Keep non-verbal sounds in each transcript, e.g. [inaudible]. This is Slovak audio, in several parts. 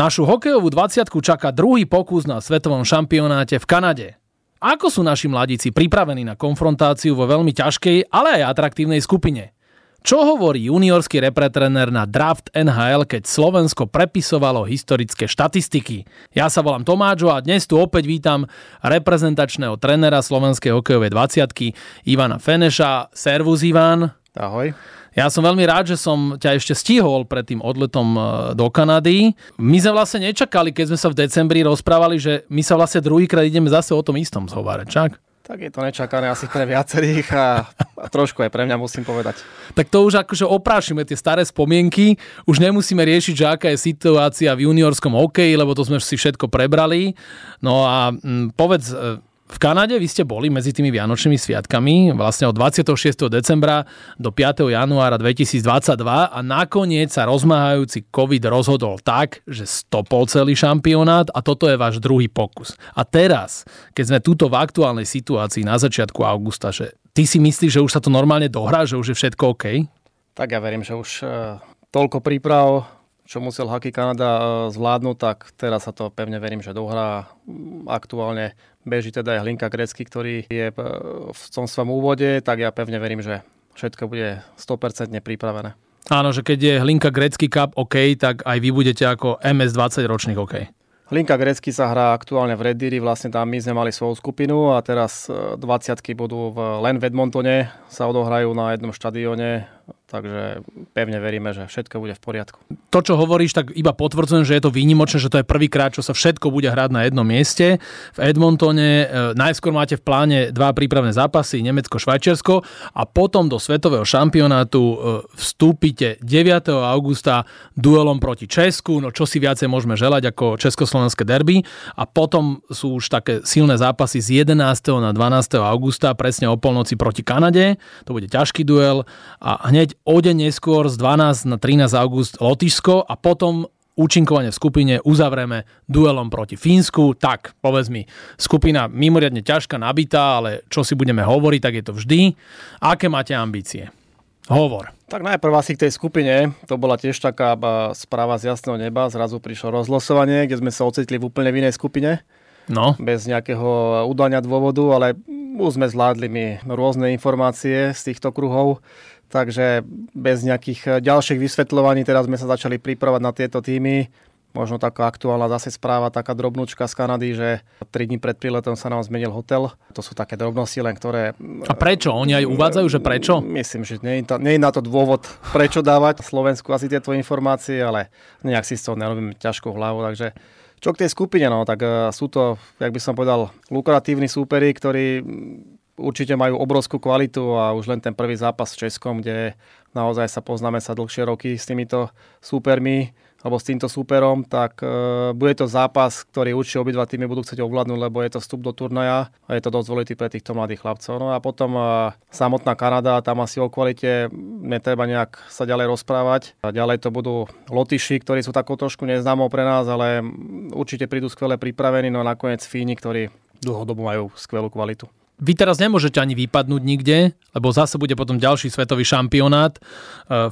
Našu hokejovú 20 čaká druhý pokus na svetovom šampionáte v Kanade. Ako sú naši mladíci pripravení na konfrontáciu vo veľmi ťažkej, ale aj atraktívnej skupine? Čo hovorí juniorský repretrener na draft NHL, keď Slovensko prepisovalo historické štatistiky? Ja sa volám Tomáčo a dnes tu opäť vítam reprezentačného trenera slovenskej hokejovej 20 Ivana Feneša. Servus Ivan. Ahoj. Ja som veľmi rád, že som ťa ešte stihol pred tým odletom e, do Kanady. My sme vlastne nečakali, keď sme sa v decembri rozprávali, že my sa vlastne druhýkrát ideme zase o tom istom zhovárať, čak? Tak je to nečakané asi pre viacerých a, a trošku aj pre mňa musím povedať. Tak to už akože oprášime tie staré spomienky, už nemusíme riešiť, že aká je situácia v juniorskom hokeji, lebo to sme si všetko prebrali. No a m, povedz, e, v Kanade vy ste boli medzi tými Vianočnými sviatkami vlastne od 26. decembra do 5. januára 2022 a nakoniec sa rozmáhajúci COVID rozhodol tak, že stopol celý šampionát a toto je váš druhý pokus. A teraz, keď sme túto v aktuálnej situácii na začiatku augusta, že ty si myslíš, že už sa to normálne dohrá, že už je všetko OK? Tak ja verím, že už uh, toľko príprav, čo musel Hockey Kanada uh, zvládnuť, tak teraz sa to pevne verím, že dohrá. Aktuálne beží teda aj Hlinka Grecky, ktorý je v tom svojom úvode, tak ja pevne verím, že všetko bude 100% pripravené. Áno, že keď je Hlinka Grecký Cup OK, tak aj vy budete ako MS 20 ročných OK. Hlinka Grecky sa hrá aktuálne v Red Deer, vlastne tam my sme mali svoju skupinu a teraz 20 budú v, len v Edmontone, sa odohrajú na jednom štadióne Takže pevne veríme, že všetko bude v poriadku. To, čo hovoríš, tak iba potvrdzujem, že je to výnimočné, že to je prvýkrát, čo sa všetko bude hrať na jednom mieste. V Edmontone e, najskôr máte v pláne dva prípravné zápasy, Nemecko-Švajčiarsko a potom do svetového šampionátu e, vstúpite 9. augusta duelom proti Česku, no čo si viacej môžeme želať ako československé derby a potom sú už také silné zápasy z 11. na 12. augusta presne o polnoci proti Kanade. To bude ťažký duel a hneď o deň neskôr z 12 na 13 august Lotyšsko a potom účinkovanie v skupine uzavrieme duelom proti Fínsku. Tak, povedz mi, skupina mimoriadne ťažká, nabitá, ale čo si budeme hovoriť, tak je to vždy. Aké máte ambície? Hovor. Tak najprv asi k tej skupine. To bola tiež taká správa z jasného neba. Zrazu prišlo rozlosovanie, kde sme sa ocitli v úplne v inej skupine. No. Bez nejakého udania dôvodu, ale už sme zvládli mi rôzne informácie z týchto kruhov Takže bez nejakých eh, ďalších vysvetľovaní teraz sme sa začali pripravať na tieto týmy. Možno taká aktuálna zase správa, taká drobnúčka z Kanady, že 3 dní pred príletom sa nám zmenil hotel. To sú také drobnosti len, ktoré... A prečo? Oni aj uvádzajú, že prečo? Myslím, že nie nie je na to dôvod, prečo dávať Slovensku asi tieto informácie, ale nejak si z toho nerobím ťažkú hlavu, takže čo k tej skupine, no, tak uh, sú to, jak by som povedal, lukratívni súperi, ktorí určite majú obrovskú kvalitu a už len ten prvý zápas s Českom, kde naozaj sa poznáme sa dlhšie roky s týmito súpermi alebo s týmto súperom, tak e, bude to zápas, ktorý určite obidva týmy budú chcieť ovládnuť, lebo je to vstup do turnaja a je to dosť dôležitý pre týchto mladých chlapcov. No a potom e, samotná Kanada, tam asi o kvalite netreba nejak sa ďalej rozprávať. A ďalej to budú Lotyši, ktorí sú takou trošku neznámou pre nás, ale určite prídu skvele pripravení, no a nakoniec Fíni, ktorí dlhodobo majú skvelú kvalitu vy teraz nemôžete ani vypadnúť nikde, lebo zase bude potom ďalší svetový šampionát e,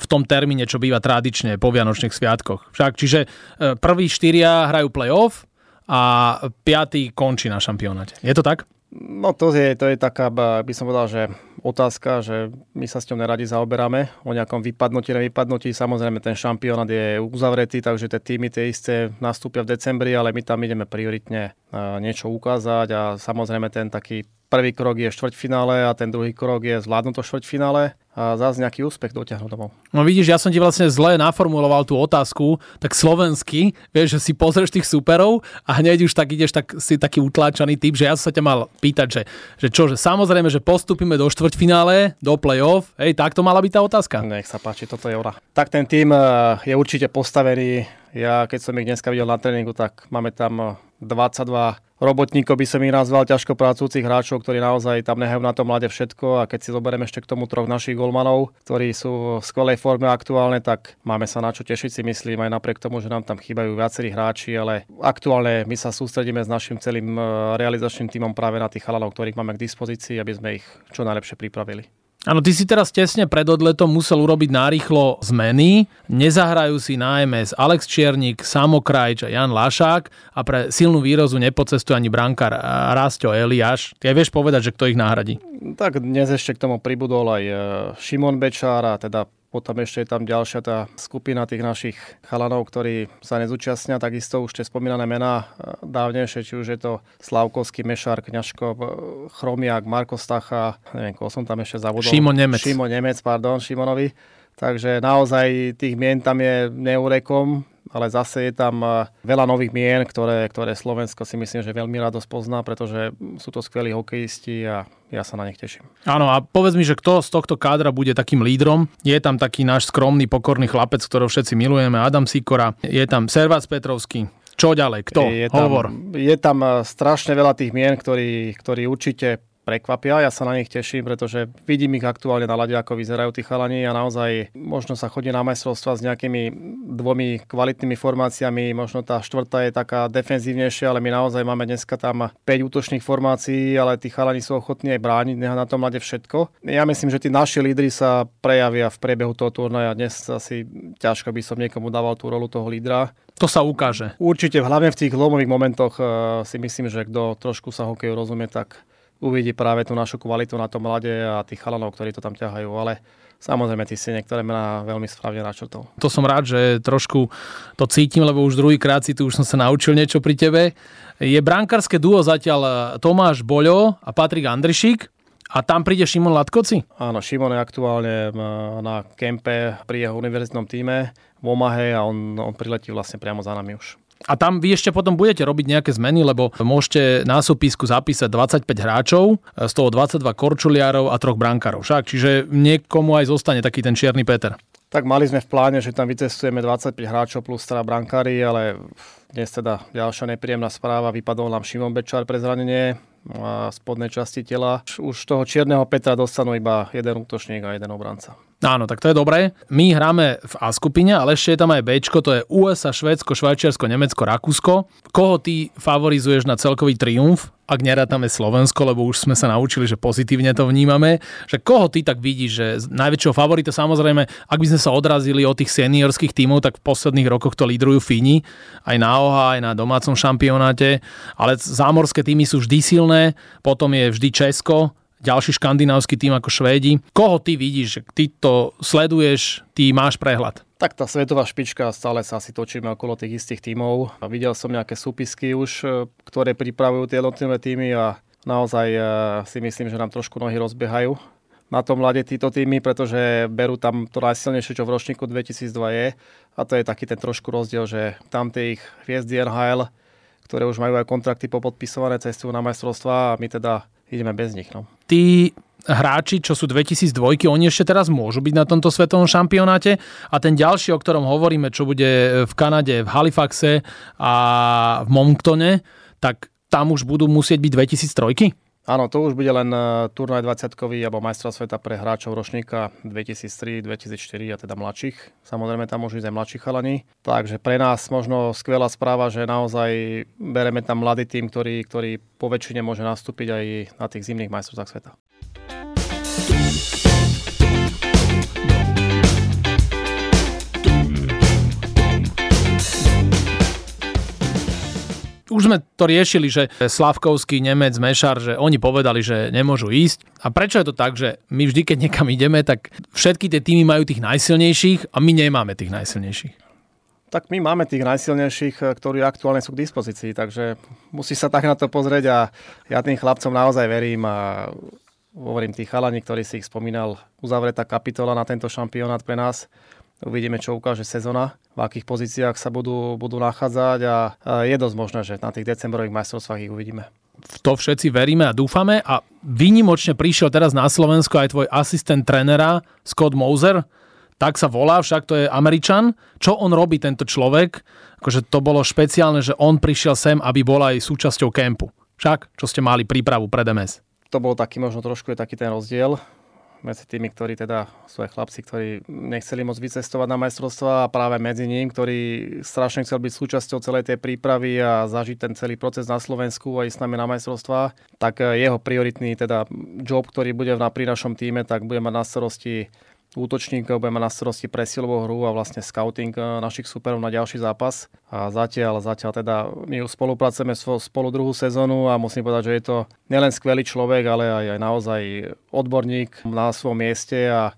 v tom termíne, čo býva tradične po Vianočných sviatkoch. Však, čiže e, prví štyria hrajú play-off a piatý končí na šampionáte. Je to tak? No to je, to je taká, by som povedal, že otázka, že my sa s ňou neradi zaoberáme o nejakom vypadnutí, nevypadnutí. Samozrejme ten šampionát je uzavretý, takže tie týmy tie isté nastúpia v decembri, ale my tam ideme prioritne niečo ukázať a samozrejme ten taký Prvý krok je štvrťfinále a ten druhý krok je zvládnuť to štvrťfinále a zase nejaký úspech dotiahnuť domov. No vidíš, ja som ti vlastne zle naformuloval tú otázku, tak slovensky, vieš, že si pozrieš tých superov a hneď už tak ideš, tak si taký utláčaný typ, že ja som sa ťa mal pýtať, že, že čo, že samozrejme, že postupíme do štvrťfinále, do play-off, hej, tak to mala byť tá otázka. Nech sa páči, toto je ona. Tak ten tým eh, je určite postavený, ja keď som ich dneska videl na tréningu, tak máme tam 22 robotníkov by som ich nazval ťažko pracujúcich hráčov, ktorí naozaj tam nehajú na tom mlade všetko a keď si zoberieme ešte k tomu troch našich golmanov, ktorí sú v skvelej forme aktuálne, tak máme sa na čo tešiť si myslím aj napriek tomu, že nám tam chýbajú viacerí hráči, ale aktuálne my sa sústredíme s našim celým e, realizačným týmom práve na tých chalanov, ktorých máme k dispozícii, aby sme ich čo najlepšie pripravili. Áno, ty si teraz tesne pred odletom musel urobiť nárýchlo zmeny. Nezahrajú si na MS Alex Čiernik, Samo Krajč a Jan Lašák a pre silnú výrozu nepocestuje ani brankár Rasto Eliáš. Ty aj vieš povedať, že kto ich nahradí? Tak dnes ešte k tomu pribudol aj e, Šimon Bečár a teda potom ešte je tam ďalšia tá skupina tých našich chalanov, ktorí sa nezúčastnia. Takisto už tie spomínané mená e, dávnejšie, či už je to Slavkovský, Mešár, Kňažko, e, Chromiak, Marko Stacha, neviem, koho som tam ešte zabudol. Šimon Nemec. Šimon Nemec, pardon, Šimonovi. Takže naozaj tých mien tam je neurekom ale zase je tam eh, veľa nových mien, ktoré, ktoré Slovensko si myslím, že veľmi rado spozná, pretože sú to skvelí hokejisti a ja sa na nich teším. Áno, a povedz mi, že kto z tohto kádra bude takým lídrom? Je tam taký náš skromný, pokorný chlapec, ktorého všetci milujeme, Adam Sikora, je tam Servac Petrovský, čo ďalej? Kto? Je tam, Hovor. Je tam eh, strašne veľa tých mien, ktorí, ktorí určite prekvapia. Ja sa na nich teším, pretože vidím ich aktuálne na lade, ako vyzerajú tí chalani a naozaj možno sa chodí na majstrovstva s nejakými dvomi kvalitnými formáciami, možno tá štvrtá je taká defenzívnejšia, ale my naozaj máme dneska tam 5 útočných formácií, ale tí chalani sú ochotní aj brániť, nechá na tom lade všetko. Ja myslím, že tí naši lídry sa prejavia v priebehu toho turnaja. Dnes asi ťažko by som niekomu dával tú rolu toho lídra. To sa ukáže. Určite, hlavne v tých lomových momentoch eh, si myslím, že kto trošku sa hokeju rozumie, tak uvidí práve tú našu kvalitu na tom mlade a tých chalanov, ktorí to tam ťahajú, ale Samozrejme, ty si niektoré mená veľmi správne načrtol. To som rád, že trošku to cítim, lebo už druhýkrát si tu už som sa naučil niečo pri tebe. Je brankárske duo zatiaľ Tomáš Boľo a Patrik Andrišík. A tam príde Šimon Latkoci? Áno, Šimon je aktuálne na kempe pri jeho univerzitnom týme v Omahe a on, on priletí vlastne priamo za nami už. A tam vy ešte potom budete robiť nejaké zmeny, lebo môžete na súpisku zapísať 25 hráčov, z toho 22 korčuliarov a troch brankárov. Však, čiže niekomu aj zostane taký ten čierny Peter. Tak mali sme v pláne, že tam vytestujeme 25 hráčov plus teda brankári, ale dnes teda ďalšia nepríjemná správa. Vypadol nám Šimon Bečár pre zranenie a spodnej časti tela. Už toho čierneho Petra dostanú iba jeden útočník a jeden obranca. Áno, tak to je dobré. My hráme v A skupine, ale ešte je tam aj B, to je USA, Švédsko, Švajčiarsko, Nemecko, Rakúsko. Koho ty favorizuješ na celkový triumf? Ak nerátame Slovensko, lebo už sme sa naučili, že pozitívne to vnímame, že koho ty tak vidíš, že najväčšieho favorita? Samozrejme, ak by sme sa odrazili od tých seniorských tímov, tak v posledných rokoch to lídrujú Fíni, aj na OHA, aj na domácom šampionáte, ale zámorské týmy sú vždy silné, potom je vždy Česko, ďalší škandinávsky tým ako Švédi. Koho ty vidíš, ty to sleduješ, ty máš prehľad? Tak tá svetová špička, stále sa asi točíme okolo tých istých tímov. A videl som nejaké súpisky už, e, ktoré pripravujú tie jednotlivé týmy a naozaj e, si myslím, že nám trošku nohy rozbiehajú na tom mlade títo týmy, pretože berú tam to najsilnejšie, čo v ročníku 2002 je. A to je taký ten trošku rozdiel, že tam tie ich hviezdy NHL, ktoré už majú aj kontrakty popodpisované, cestujú na majstrovstvá a my teda ideme bez nich. No. Tí hráči, čo sú 2002, oni ešte teraz môžu byť na tomto svetovom šampionáte a ten ďalší, o ktorom hovoríme, čo bude v Kanade, v Halifaxe a v Monktone, tak tam už budú musieť byť 2003? Áno, to už bude len e, turnaj 20 alebo majstra sveta pre hráčov ročníka 2003, 2004 a teda mladších. Samozrejme tam môžu ísť aj mladší chalani. Takže pre nás možno skvelá správa, že naozaj bereme tam mladý tým, ktorý, ktorý po väčšine môže nastúpiť aj na tých zimných majstrovstvách sveta. Už sme to riešili, že Slavkovský, Nemec, Mešar, že oni povedali, že nemôžu ísť. A prečo je to tak, že my vždy, keď niekam ideme, tak všetky tie týmy majú tých najsilnejších a my nemáme tých najsilnejších? Tak my máme tých najsilnejších, ktorí aktuálne sú k dispozícii, takže musí sa tak na to pozrieť a ja tým chlapcom naozaj verím a hovorím tých chalani, ktorí si ich spomínal, uzavretá kapitola na tento šampionát pre nás Uvidíme, čo ukáže sezóna, v akých pozíciách sa budú, budú nachádzať a je dosť možné, že na tých decembrových majstrovstvách ich uvidíme. V to všetci veríme a dúfame a výnimočne prišiel teraz na Slovensko aj tvoj asistent trenera Scott Moser, tak sa volá, však to je Američan. Čo on robí, tento človek? Akože to bolo špeciálne, že on prišiel sem, aby bol aj súčasťou kempu. Však, čo ste mali prípravu pred MS. To bol taký možno trošku je taký ten rozdiel medzi tými, ktorí teda sú aj chlapci, ktorí nechceli moc vycestovať na majstrovstva a práve medzi ním, ktorý strašne chcel byť súčasťou celej tej prípravy a zažiť ten celý proces na Slovensku a ísť s nami na majstrovstva, tak jeho prioritný teda job, ktorý bude na pri našom týme, tak bude mať na starosti útočníkov, budeme na starosti presilovú hru a vlastne scouting eh, našich superov na ďalší zápas. A zatiaľ, zatiaľ teda my spolupracujeme spolu druhú sezónu a musím povedať, že je to nielen skvelý človek, ale aj, aj naozaj odborník na svojom mieste a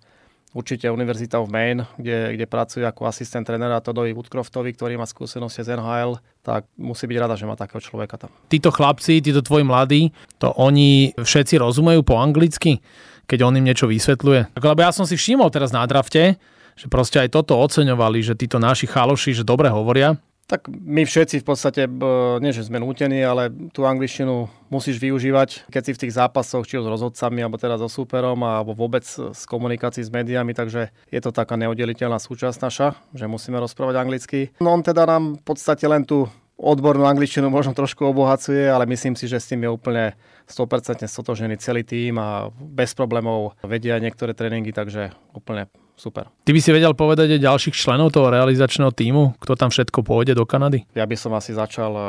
určite univerzita v Maine, kde, kde pracuje ako asistent trénera Todovi Woodcroftovi, ktorý má skúsenosti z NHL, tak musí byť rada, že má takého človeka tam. Títo chlapci, títo tvoji mladí, to oni všetci rozumejú po anglicky? Keď on im niečo vysvetľuje. Lebo ja som si všimol teraz na drafte, že proste aj toto oceňovali, že títo naši chaloši, že dobre hovoria. Tak my všetci v podstate, nie že sme nútení, ale tú angličtinu musíš využívať, keď si v tých zápasoch, či už s rozhodcami, alebo teda so súperom, alebo vôbec s komunikácií s médiami, takže je to taká neoddeliteľná súčasť naša, že musíme rozprávať anglicky. No on teda nám v podstate len tú odbornú angličtinu možno trošku obohacuje, ale myslím si, že s tým je úplne 100% stotožený celý tým a bez problémov vedia niektoré tréningy, takže úplne super. Ty by si vedel povedať aj ďalších členov toho realizačného týmu, kto tam všetko pôjde do Kanady? Ja by som asi začal eh,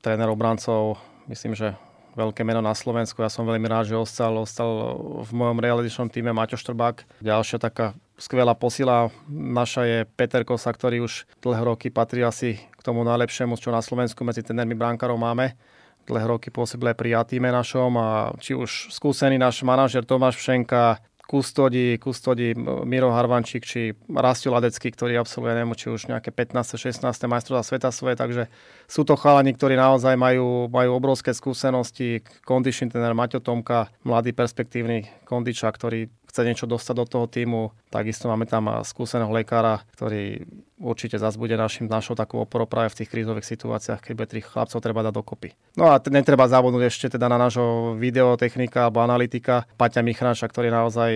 tréner obrancov, myslím, že veľké meno na Slovensku. Ja som veľmi rád, že ostal, ostal v mojom realizačnom týme Maťo Štrbák. Ďalšia taká skvelá posila naša je Peter Kosa, ktorý už dlhé roky patrí asi k tomu najlepšiemu, čo na Slovensku medzi tenermi brankárov máme. Dlhé roky pôsobil aj pri týme našom a či už skúsený náš manažer Tomáš Všenka, kustodi, kustodi Miro Harvančík či Rastio Ladecký, ktorý absolvuje neviem, či už nejaké 15. 16. majstrovstvá sveta svoje, takže sú to chalani, ktorí naozaj majú, majú obrovské skúsenosti. Condition tréner Maťo Tomka, mladý perspektívny kondiča, ktorý chce niečo dostať do toho týmu. Takisto máme tam skúseného lekára, ktorý určite zase bude našim, našou takou oporou práve v tých krízových situáciách, keď tých chlapcov treba dať dokopy. No a t- netreba zabudnúť ešte teda na nášho videotechnika alebo analytika Paťa Michranša, ktorý naozaj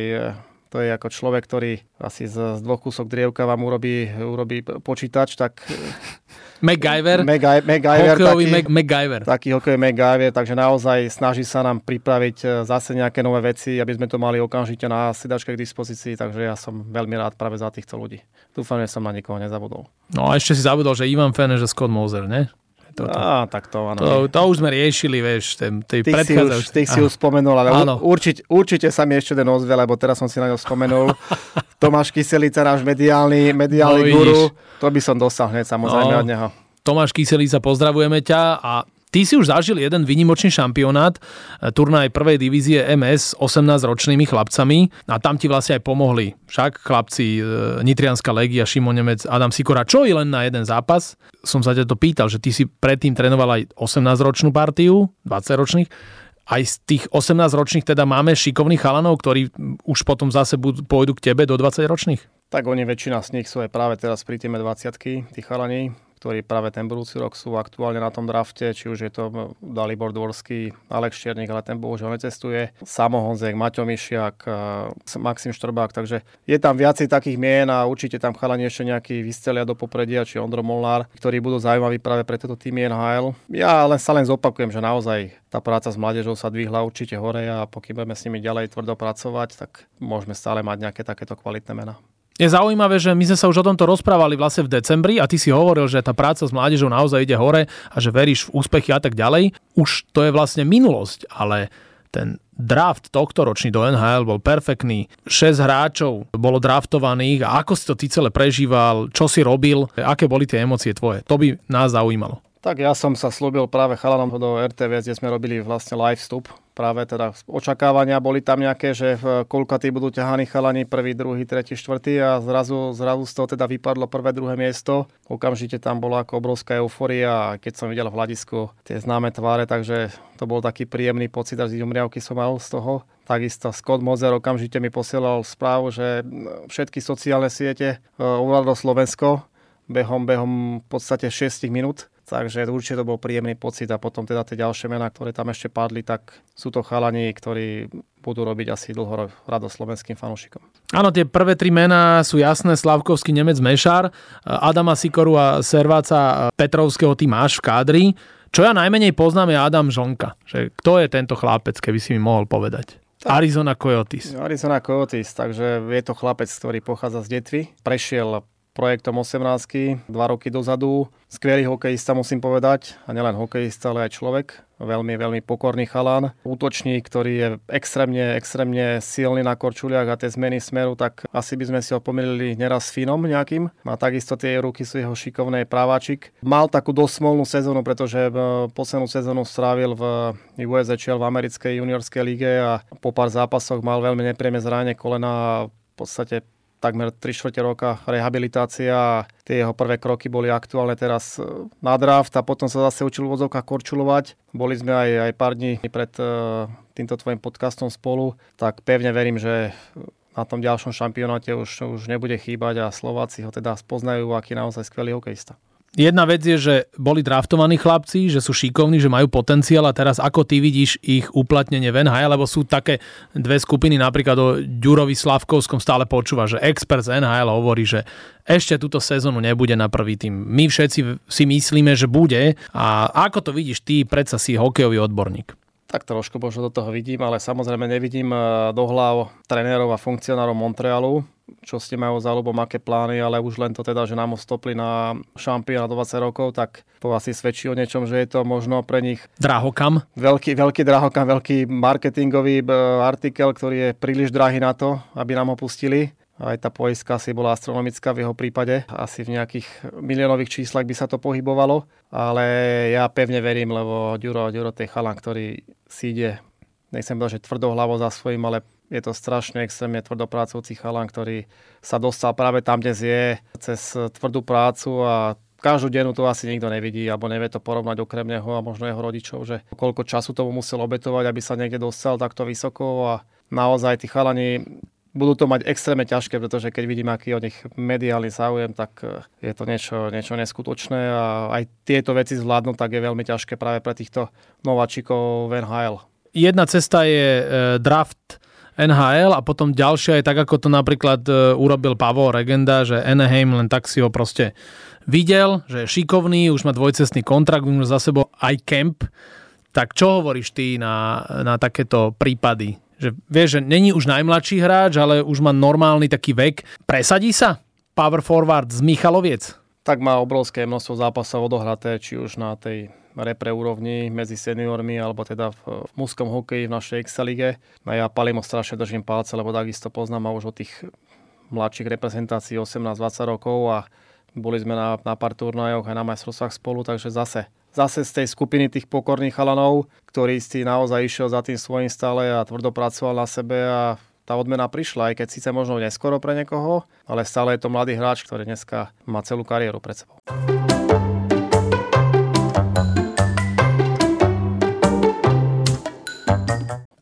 to je ako človek, ktorý asi z, z dvoch kúsok drievka vám urobí, urobí počítač, tak... MacGyver? Maga, MacGyver hokejový taký, MacGyver. Taký hokejový MacGyver, takže naozaj snaží sa nám pripraviť e, zase nejaké nové veci, aby sme to mali okamžite na sedačke k dispozícii, takže ja som veľmi rád práve za týchto ľudí. Dúfam, že som na nikoho nezabudol. No a ešte si zabudol, že Ivan Fene, že Scott Moser, ne? toto. Á, tak to, áno. To, to už sme riešili, vieš, ten, tej tých si už, tých si už spomenul, ale áno. určite, určite sa mi ešte ten ozve, lebo teraz som si na ňo spomenul. [laughs] Tomáš Kyselica, náš mediálny, mediálny no, guru, to by som dostal hneď samozrejme no. od neho. Tomáš Kyselica, pozdravujeme ťa a Ty si už zažil jeden vynimočný šampionát, e, turnaj prvej divízie MS 18-ročnými chlapcami a tam ti vlastne aj pomohli. Však chlapci e, Nitrianská legia, Šimon Nemec, Adam Sikora, čo je len na jeden zápas. Som sa ťa to pýtal, že ty si predtým trénoval aj 18-ročnú partiu, 20-ročných, aj z tých 18-ročných teda máme šikovných chalanov, ktorí už potom zase pôjdu k tebe do 20-ročných? Tak oni väčšina z nich sú aj práve teraz pri týme 20 tí chalani ktorí práve ten budúci rok sú aktuálne na tom drafte, či už je to Dalibor Dvorský, Alex Čiernik, ale ten bohužiaľ necestuje, Samo Honzek, Maťo Mišiak, Maxim Štrbák, takže je tam viacej takých mien a určite tam chalani ešte nejaký vyscelia do popredia, či Ondro Molnár, ktorí budú zaujímaví práve pre tieto týmy NHL. Ja len sa len zopakujem, že naozaj tá práca s mládežou sa dvihla určite hore a pokým budeme s nimi ďalej tvrdo pracovať, tak môžeme stále mať nejaké takéto kvalitné mená. Je zaujímavé, že my sme sa už o tomto rozprávali vlastne v decembri a ty si hovoril, že tá práca s mládežou naozaj ide hore a že veríš v úspechy a tak ďalej. Už to je vlastne minulosť, ale ten draft tohto ročný do NHL bol perfektný. 6 hráčov bolo draftovaných a ako si to ty celé prežíval, čo si robil, aké boli tie emócie tvoje. To by nás zaujímalo. Tak ja som sa slúbil práve chalanom do RTV, kde sme robili vlastne live vstup. Práve teda očakávania boli tam nejaké, že tí budú ťahaní chalani prvý, druhý, tretí, štvrtý a zrazu, zrazu z toho teda vypadlo prvé, druhé miesto. Okamžite tam bola ako obrovská euforia a keď som videl v hľadisku tie známe tváre, takže to bol taký príjemný pocit a umriavky som mal z toho. Takisto Scott Mozer okamžite mi posielal správu, že všetky sociálne siete e, ovládlo Slovensko behom, behom v podstate 6 minút Takže určite to bol príjemný pocit a potom teda tie ďalšie mená, ktoré tam ešte padli, tak sú to chalani, ktorí budú robiť asi dlho radosť slovenským fanúšikom. Áno, tie prvé tri mená sú jasné, Slavkovský, Nemec, Mešar, Adama Sikoru a Serváca Petrovského ty máš v kádri. Čo ja najmenej poznám je Adam Žonka. Že kto je tento chlapec, keby si mi mohol povedať? Arizona Coyotes. Arizona Coyotes, takže je to chlapec, ktorý pochádza z Detvy. Prešiel projektom 18 dva roky dozadu. Skvelý hokejista musím povedať, a nielen hokejista, ale aj človek. Veľmi, veľmi pokorný chalán. Útočník, ktorý je extrémne, extrémne silný na korčuliach a tie zmeny smeru, tak asi by sme si ho pomýlili neraz s Finom nejakým. Má takisto tie ruky sú jeho šikovné právačik. Mal takú dosť smolnú sezónu, pretože poslednú sezónu strávil v USHL v americkej juniorskej lige a po pár zápasoch mal veľmi nepríjemné zranenie kolena a v podstate takmer 3 čtvrte roka rehabilitácia a tie jeho prvé kroky boli aktuálne teraz e, na draft a potom sa zase učil v vozovkách korčulovať. Boli sme aj, aj pár dní pred uh, týmto tvojim podcastom spolu, tak pevne verím, že na tom ďalšom šampionáte už, už nebude chýbať a Slováci ho teda spoznajú, aký naozaj skvelý hokejista. Jedna vec je, že boli draftovaní chlapci, že sú šikovní, že majú potenciál a teraz ako ty vidíš ich uplatnenie v NHL, lebo sú také dve skupiny, napríklad o Ďurovi Slavkovskom stále počúva, že expert z NHL hovorí, že ešte túto sezónu nebude na prvý tým. My všetci si myslíme, že bude a ako to vidíš ty, predsa si hokejový odborník? Tak trošku možno do toho vidím, ale samozrejme nevidím eh, do hlav trénerov a funkcionárov Montrealu, čo ste majú za ľubom, aké plány, ale už len to teda, že nám stopli na šampión na 20 rokov, tak to asi svedčí o niečom, že je to možno pre nich... Drahokam? Veľký, veľký drahokam, veľký marketingový eh, artikel, ktorý je príliš drahý na to, aby nám ho pustili. Aj tá poistka si bola astronomická v jeho prípade. Asi v nejakých miliónových číslach by sa to pohybovalo. Ale ja pevne verím, lebo Ďuro, Ďuro je chalan, ktorý si ide, nechcem povedať, že tvrdohlavo za svojím, ale je to strašne extrémne tvrdopracujúci chalan, ktorý sa dostal práve tam, kde je, cez tvrdú prácu a každú denu to asi nikto nevidí, alebo nevie to porovnať okrem neho a možno jeho rodičov, že koľko času tomu musel obetovať, aby sa niekde dostal takto vysoko a naozaj tí chalani budú to mať extrémne ťažké, pretože keď vidím, aký o nich mediálny záujem, tak e, je to niečo, niečo neskutočné a aj tieto veci zvládnuť, tak je veľmi ťažké práve pre týchto nováčikov v NHL. Jedna cesta je e, draft NHL a potom ďalšia je tak, ako to napríklad e, urobil Pavo Regenda, že Anaheim len tak si ho proste videl, že je šikovný, už má dvojcestný kontrakt, už za sebou aj kemp. Tak čo hovoríš ty na, na takéto prípady? Že vieš, že není už najmladší hráč, ale už má normálny taký vek. Presadí sa power forward z Michaloviec? Tak má obrovské množstvo zápasov odohraté, či už na tej repre úrovni medzi seniormi, alebo teda v, v mužskom hokeji v našej Excelige. A ja palimo strašne držím palce, lebo takisto poznám už od tých mladších reprezentácií 18-20 rokov a boli sme na, na pár turnajoch aj na majstrovstvách spolu, takže zase zase z tej skupiny tých pokorných chalanov, ktorý si naozaj išiel za tým svojím stále a tvrdo pracoval na sebe a tá odmena prišla, aj keď síce možno neskoro pre niekoho, ale stále je to mladý hráč, ktorý dneska má celú kariéru pred sebou.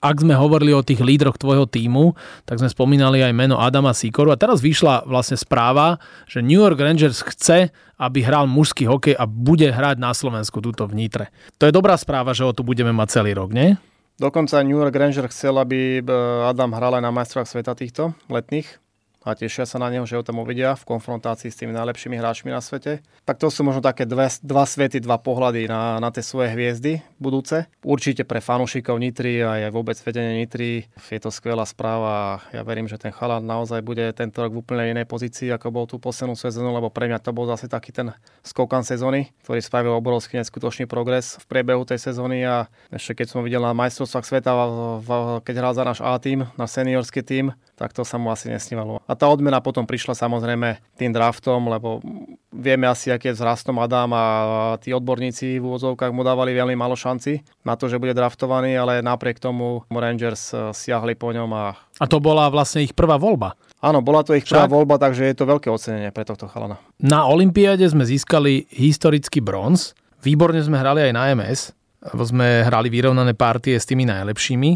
Ak sme hovorili o tých lídroch tvojho týmu, tak sme spomínali aj meno Adama Sikoru a teraz vyšla vlastne správa, že New York Rangers chce, aby hral mužský hokej a bude hrať na Slovensku túto v Nitre. To je dobrá správa, že ho tu budeme mať celý rok, nie? Dokonca New York Rangers chcel, aby Adam hral aj na majstrovách sveta týchto letných a tešia sa na neho, že ho tam uvidia v konfrontácii s tými najlepšími hráčmi na svete. Tak to sú možno také dve, dva svety, dva pohľady na, na tie svoje hviezdy budúce. Určite pre fanúšikov Nitry a aj vôbec vedenie Nitry je to skvelá správa a ja verím, že ten chalán naozaj bude tento rok v úplne inej pozícii, ako bol tú poslednú sezónu, lebo pre mňa to bol zase taký ten skokan sezóny, ktorý spravil obrovský neskutočný progres v priebehu tej sezóny a ešte keď som videl na majstrovstvách sveta, keď hral za náš A tým, na seniorský tým, tak to sa mu asi nesnívalo. Tá odmena potom prišla samozrejme tým draftom, lebo vieme asi, aké je vzrastom Adam a tí odborníci v úvodzovkách mu dávali veľmi malo šanci na to, že bude draftovaný, ale napriek tomu Rangers eh, siahli po ňom. A, a to bola vlastne ich prvá voľba. Áno, bola to ich prvá voľba, takže je to veľké ocenenie pre tohto chalana. Na Olympiáde sme získali historický bronz. Výborne sme hrali aj na MS sme hrali vyrovnané partie s tými najlepšími.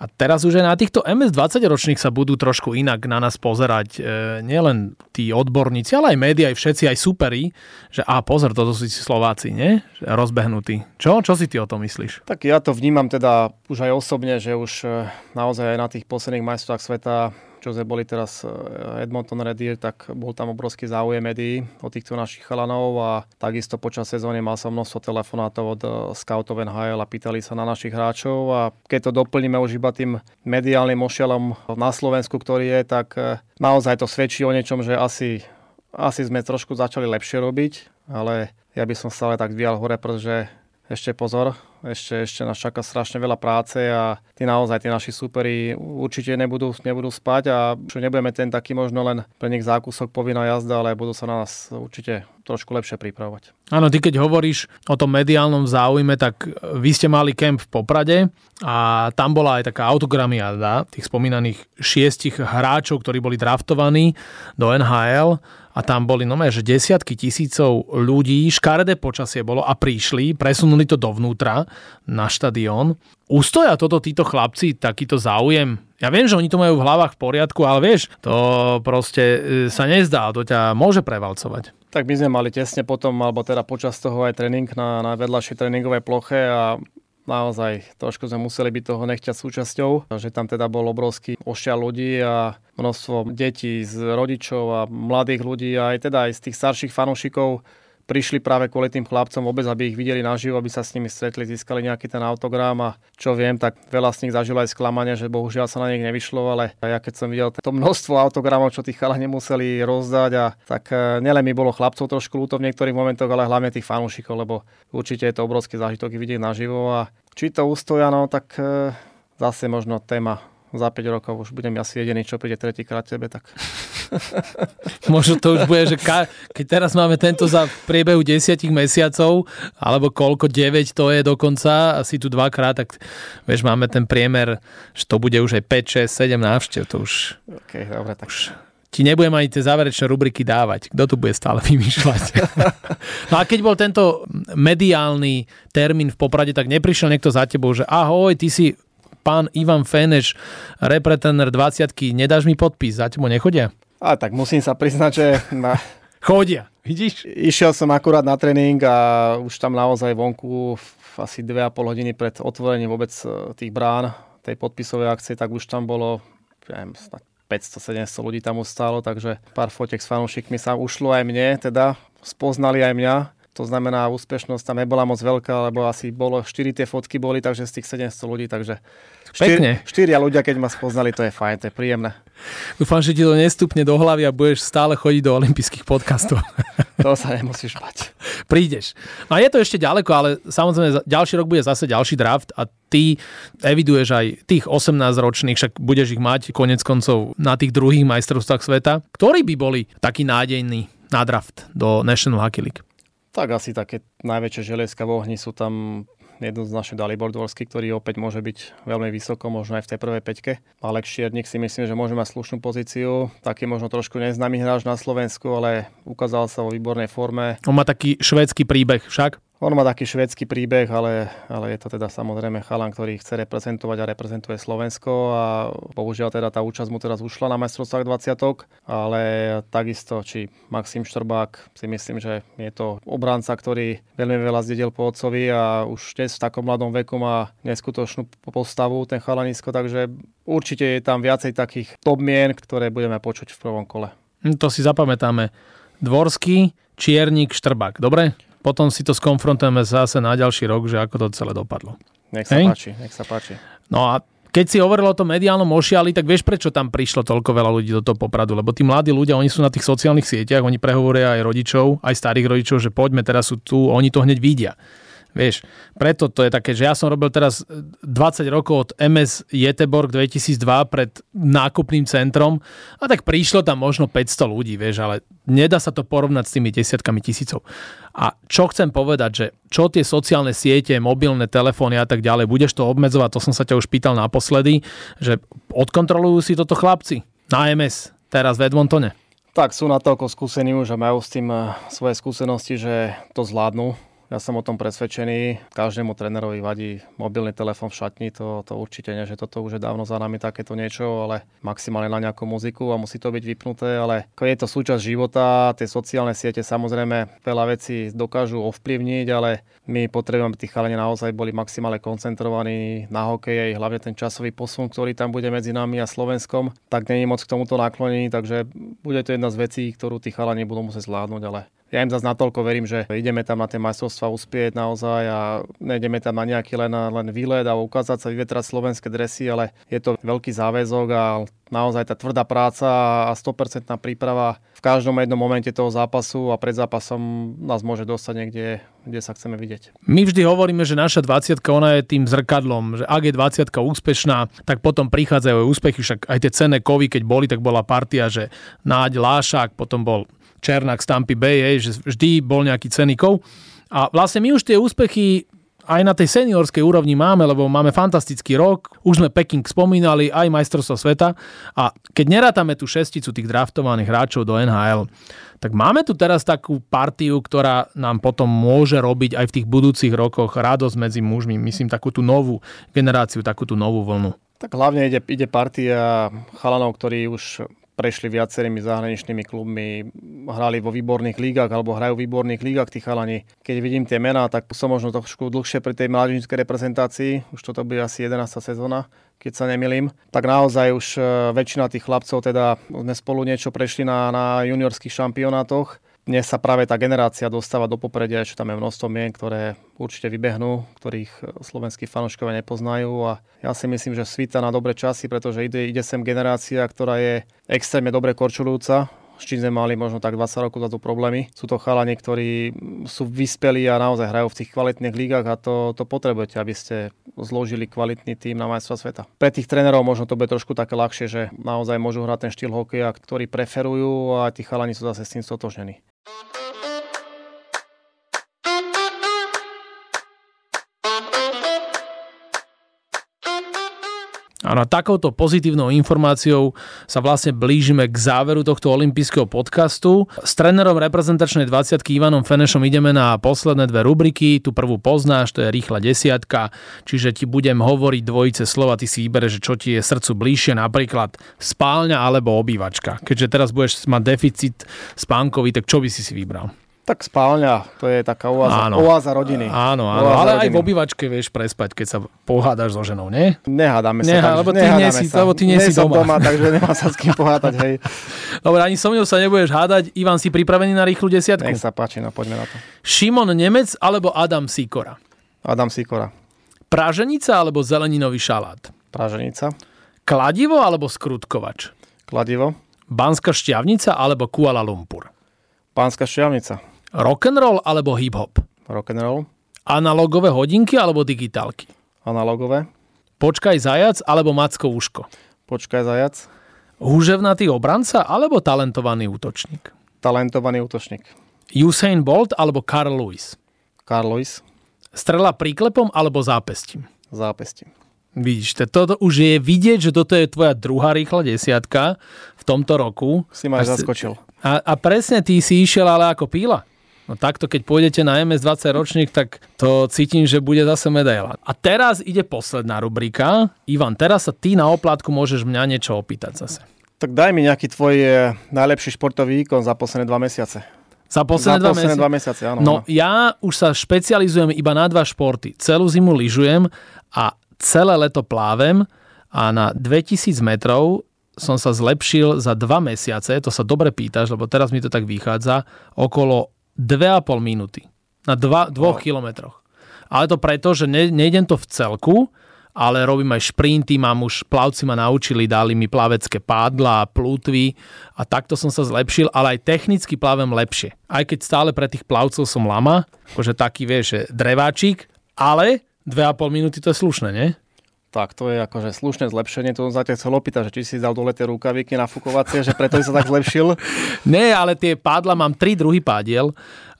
A teraz už aj na týchto MS-20 ročných sa budú trošku inak na nás pozerať. E, nielen tí odborníci, ale aj médiá, aj všetci, aj superi, že a pozor, toto sú si Slováci, nie? Rozbehnutí. Čo? Čo si ty o tom myslíš? Tak ja to vnímam teda už aj osobne, že už e, naozaj aj na tých posledných majstrovstvách sveta čo sme boli teraz eh, Edmonton Red Deer, tak bol tam obrovský záujem médií o týchto našich chalanov a takisto počas sezóny mal som množstvo telefonátov od eh, scoutov NHL a pýtali sa na našich hráčov a keď to doplníme už iba tým mediálnym ošialom na Slovensku, ktorý je, tak naozaj to svedčí o niečom, že asi, asi sme trošku začali lepšie robiť, ale ja by som stále tak dvíjal hore, pretože ešte pozor, ešte, ešte nás čaká strašne veľa práce a tí naozaj, tí naši superi určite nebudú, nebudú spať a čo nebudeme ten taký možno len pre nich zákusok povinná jazda, ale budú sa na nás určite trošku lepšie pripravovať. Áno, ty keď hovoríš o tom mediálnom záujme, tak vy ste mali kemp v Poprade a tam bola aj taká autogramiada tých spomínaných šiestich hráčov, ktorí boli draftovaní do NHL a tam boli no že desiatky tisícov ľudí, škaredé počasie bolo a prišli, presunuli to dovnútra na štadión. Ustoja toto títo chlapci takýto záujem? Ja viem, že oni to majú v hlavách v poriadku, ale vieš, to proste e, sa nezdá, to ťa môže prevalcovať. Tak my sme mali tesne potom, alebo teda počas toho aj tréning na, na vedľašej tréningovej ploche a naozaj trošku sme museli byť toho nechťať súčasťou, že tam teda bol obrovský ošťa ľudí a množstvo detí z rodičov a mladých ľudí a aj teda aj z tých starších fanúšikov prišli práve kvôli tým chlapcom vôbec, aby ich videli naživo, aby sa s nimi stretli, získali nejaký ten autogram a čo viem, tak veľa z nich zažilo aj sklamanie, že bohužiaľ sa na nich nevyšlo, ale ja keď som videl to množstvo autogramov, čo tí chalani museli rozdať a tak e, nielen mi bolo chlapcov trošku ľúto v niektorých momentoch, ale hlavne tých fanúšikov, lebo určite je to obrovský zážitok vidieť naživo a či to ustoja, no tak e, zase možno téma za 5 rokov už budem asi jediný, čo príde tretíkrát tebe, tak... [laughs] Možno to už bude, že ka, keď teraz máme tento za priebehu 10 mesiacov, alebo koľko, 9 to je dokonca, asi tu dvakrát, tak vieš, máme ten priemer, že to bude už aj 5, 6, 7 návštev, to už... OK, dobre, tak... Už ti nebudem ani tie záverečné rubriky dávať. Kto tu bude stále [laughs] vymýšľať? no a keď bol tento mediálny termín v Poprade, tak neprišiel niekto za tebou, že ahoj, ty si pán Ivan Feneš, repretender 20 nedáš mi podpis, za tebou nechodia? A tak musím sa priznať, že... Na... Chodia, vidíš? Išiel som akurát na tréning a už tam naozaj vonku asi 2,5 hodiny pred otvorením vôbec e, tých brán tej podpisovej akcie, tak už tam bolo ja neviem, 500-700 ľudí tam ustálo, takže pár fotek s fanúšikmi sa ušlo aj mne, teda spoznali aj mňa to znamená, úspešnosť tam nebola moc veľká, lebo asi bolo 4 tie fotky boli, takže z tých 700 ľudí, takže Pekne. 4, 4 ľudia, keď ma spoznali, to je fajn, to je príjemné. Dúfam, že ti to nestupne do hlavy a budeš stále chodiť do olympijských podcastov. [laughs] to sa nemusíš bať. Prídeš. No a je to ešte ďaleko, ale samozrejme ďalší rok bude zase ďalší draft a ty eviduješ aj tých 18 ročných, však budeš ich mať konec koncov na tých druhých majstrovstvách sveta, ktorí by boli takí nádejní na draft do National Hockey League. Tak asi také najväčšie železka v ohni sú tam jednoznačne Dalibor Dvorský, ktorý opäť môže byť veľmi vysoko, možno aj v tej prvej peťke. Alek Šiernik si myslím, že môže mať slušnú pozíciu. Taký možno trošku neznámy hráč na Slovensku, ale ukázal sa vo výbornej forme. On má taký švédsky príbeh však? On má taký švedský príbeh, ale, ale je to teda samozrejme chalan, ktorý chce reprezentovať a reprezentuje Slovensko a bohužiaľ teda tá účasť mu teraz ušla na majstrovstvách 20 ale takisto, či Maxim Štrbák, si myslím, že je to obranca, ktorý veľmi veľa zdedil po otcovi a už dnes v takom mladom veku má neskutočnú postavu ten chalanisko, takže určite je tam viacej takých top mien, ktoré budeme počuť v prvom kole. Hm, to si zapamätáme. Dvorský, Čiernik, Štrbák. Dobre? Potom si to skonfrontujeme zase na ďalší rok, že ako to celé dopadlo. Nech sa Hej? páči, nech sa páči. No a keď si hovoril o tom mediálnom ošiali, tak vieš, prečo tam prišlo toľko veľa ľudí do toho popradu? Lebo tí mladí ľudia, oni sú na tých sociálnych sieťach, oni prehovoria aj rodičov, aj starých rodičov, že poďme, teraz sú tu, oni to hneď vidia. Vieš, preto to je také, že ja som robil teraz 20 rokov od MS Jeteborg 2002 pred nákupným centrom a tak prišlo tam možno 500 ľudí, vieš, ale nedá sa to porovnať s tými desiatkami tisícov. A čo chcem povedať, že čo tie sociálne siete, mobilné telefóny a tak ďalej, budeš to obmedzovať, to som sa ťa už pýtal naposledy, že odkontrolujú si toto chlapci na MS teraz v Edmontone? Tak sú natoľko skúsení už a majú s tým eh, svoje skúsenosti, že to zvládnu Ja som o tom presvedčený. Každému trénerovi vadí mobilný telefón v šatni, to, to určite nie, že toto už je dávno za nami takéto niečo, ale maximálne na nejakú muziku a musí to byť vypnuté, ale je to súčasť života, tie sociálne siete samozrejme veľa vecí dokážu ovplyvniť, ale my potrebujeme, aby tí chalani naozaj boli maximálne koncentrovaní na hokeje, hlavne ten časový posun, ktorý tam bude medzi nami a Slovenskom, tak není moc k tomuto naklonení, takže bude to jedna z vecí, ktorú tí chalani budú musieť zvládnuť, ale ja im zase natoľko verím, že ideme tam na tie majstrovstvá uspieť naozaj a nejdeme tam na nejaký len, len výlet a ukázať sa, vyvetrať slovenské dresy, ale je to veľký záväzok a naozaj tá tvrdá práca a 100% príprava v každom jednom momente toho zápasu a pred zápasom nás môže dostať niekde, kde sa chceme vidieť. My vždy hovoríme, že naša 20 ona je tým zrkadlom, že ak je 20 úspešná, tak potom prichádzajú úspechy, však aj tie cenné kovy, keď boli, tak bola partia, že Náď Lášák, potom bol Černák z Tampy Bay, že vždy bol nejaký cenikov. A vlastne my už tie úspechy aj na tej seniorskej úrovni máme, lebo máme fantastický rok. Už sme Peking spomínali, aj majstrovstvo sveta. A keď nerátame tú šesticu tých draftovaných hráčov do NHL, tak máme tu teraz takú partiu, ktorá nám potom môže robiť aj v tých budúcich rokoch radosť medzi mužmi. Myslím, takú tú novú generáciu, takú tú novú vlnu. Tak hlavne ide, ide partia chalanov, ktorí už prešli viacerými zahraničnými klubmi, hrali vo výborných lígach alebo hrajú v výborných lígach tí chalani. Keď vidím tie mená, tak som možno trošku dlhšie pri tej mládežníckej reprezentácii, už toto bude asi 11. sezóna, keď sa nemilím. Tak naozaj už e, väčšina tých chlapcov, teda sme spolu niečo prešli na, na juniorských šampionátoch dnes sa práve tá generácia dostáva do popredia, čo tam je množstvo mien, ktoré určite vybehnú, ktorých e, slovenskí fanúškovia nepoznajú a ja si myslím, že svíta na dobré časy, pretože ide, ide sem generácia, ktorá je extrémne dobre korčulujúca, s čím sme mali možno tak 20 rokov za to problémy. Sú to chalani, ktorí sú vyspelí a naozaj hrajú v tých kvalitných lígach a to, to potrebujete, aby ste zložili kvalitný tým na majstva sveta. Pre tých trénerov možno to bude trošku také ľahšie, že naozaj môžu hrať ten štýl hokeja, ktorý preferujú a tí chalani sú zase s tým stotožnení. Na takouto pozitívnou informáciou sa vlastne blížime k záveru tohto olympijského podcastu. S trénerom reprezentačnej 20 Ivanom Fenešom ideme na posledné dve rubriky. Tu prvú poznáš, to je rýchla desiatka, čiže ti budem hovoriť dvojice slova, ty si vybereš, čo ti je srdcu bližšie, napríklad spálňa alebo obývačka. Keďže teraz budeš mať deficit spánkový, tak čo by si si vybral? Tak spálňa, to je taká oáza, áno. oáza rodiny. Áno, áno oáza ale rodiny. aj v obývačke vieš prespať, keď sa pohádaš so ženou, nie? Nehádame sa. Nehá, lebo ty nie si, lebo ty nie, nie si doma. doma. takže nemá sa s kým pohádať, hej. [laughs] Dobre, ani so mnou sa nebudeš hádať. Ivan, si pripravený na rýchlu desiatku? Nech sa páči, no poďme na to. Šimon Nemec alebo Adam Sikora? Adam Sikora. Praženica alebo zeleninový šalát? Praženica. Kladivo alebo skrutkovač? Kladivo. Banská šťavnica alebo Kuala Lumpur? Pánska šťavnica. Rock'n'roll alebo hip-hop? Rock'n'roll. Analogové hodinky alebo digitálky? Analogové. Počkaj zajac alebo Macko uško? Počkaj zajac. Húževnatý obranca alebo talentovaný útočník? Talentovaný útočník. Usain Bolt alebo Carl Lewis? Carl Lewis. Strela príklepom alebo zápestím? Zápestím. Vidíš, toto už je vidieť, že toto je tvoja druhá rýchla desiatka v tomto roku. Si ma zaskočil. A, a presne ty si išiel ale ako píla. No takto, keď pôjdete na MS20 ročník, tak to cítim, že bude zase medaila. A teraz ide posledná rubrika. Ivan, teraz sa ty na oplátku môžeš mňa niečo opýtať zase. Tak daj mi nejaký tvoj eh, najlepší športový výkon za posledné dva mesiace. Za posledné, za dva, posledné mesiace? dva mesiace, áno. No ja už sa špecializujem iba na dva športy. Celú zimu lyžujem a celé leto plávem a na 2000 metrov som sa zlepšil za dva mesiace, to sa dobre pýtaš, lebo teraz mi to tak vychádza, okolo 2,5 minúty na 2 no. kilometroch. Ale to preto, že ne, nejdem to v celku, ale robím aj šprinty, mám už, plavci ma naučili, dali mi plavecké pádla, plútvy a takto som sa zlepšil, ale aj technicky plavem lepšie. Aj keď stále pre tých plavcov som lama, akože taký, vieš, dreváčik, ale 2,5 minúty to je slušné, nie? Tak to je akože slušné zlepšenie. To som sa chcel opýtať, že či si dal dole tie rukaviky nafukovacie, že preto si sa tak zlepšil. [laughs] Nie, ale tie pádla mám tri druhy pádiel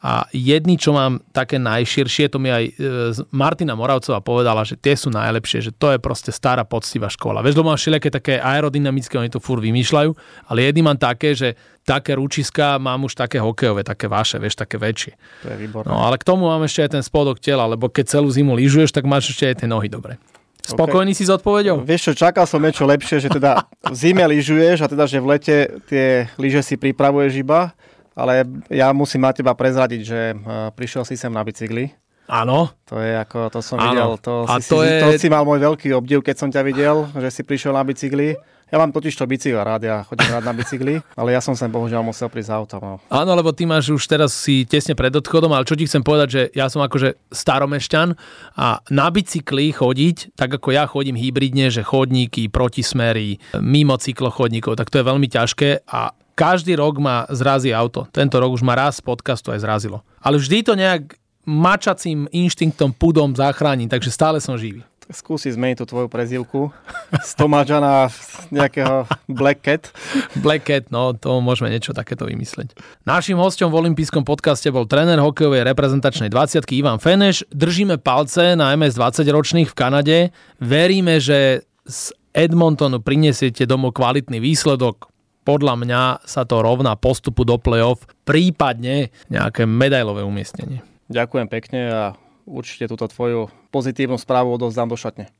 a jedny, čo mám také najširšie, to mi aj e, Martina Moravcová povedala, že tie sú najlepšie, že to je proste stará poctivá škola. Vieš, lebo mám všelijaké také aerodynamické, oni to fur vymýšľajú, ale jedny mám také, že také ručiska mám už také hokejové, také vaše, vieš, také väčšie. To je výborné. No ale k tomu mám ešte aj ten spodok tela, lebo keď celú zimu lyžuješ, tak máš ešte aj tie nohy dobre. Spokojný okay. si s odpovedou? Vieš čo, čakal som niečo lepšie, že teda [laughs] v zime lyžuješ a teda, že v lete tie lyže si pripravuješ iba, ale ja musím na teba prezradiť, že prišiel si sem na bicykli. Áno. To je ako, to som Áno. videl, to, a si, to, si, je... to si mal môj veľký obdiv, keď som ťa videl, že si prišiel na bicykli. Ja mám totiž to bicykel rád, ja chodím rád na bicykli, [laughs] ale ja som sem bohužiaľ musel prísť autom. No. Áno, lebo ty máš už teraz si tesne pred odchodom, ale čo ti chcem povedať, že ja som akože staromešťan a na bicykli chodiť, tak ako ja chodím hybridne, že chodníky, protismery, mimo cyklochodníkov, tak to je veľmi ťažké a každý rok ma zrazí auto. Tento rok už ma raz z podcastu aj zrazilo. Ale vždy to nejak mačacím inštinktom, pudom zachránim, takže stále som živý skúsi zmeniť tú tvoju prezivku z Tomáča na nejakého Black Cat. Black Cat, no to môžeme niečo takéto vymysleť. Našim hostom v olympijskom podcaste bol tréner hokejovej reprezentačnej 20 Ivan Feneš. Držíme palce na MS 20 ročných v Kanade. Veríme, že z Edmontonu prinesiete domov kvalitný výsledok. Podľa mňa sa to rovná postupu do play-off, prípadne nejaké medailové umiestnenie. Ďakujem pekne a určite túto tvoju pozitívnu správu odovzdám do šatne.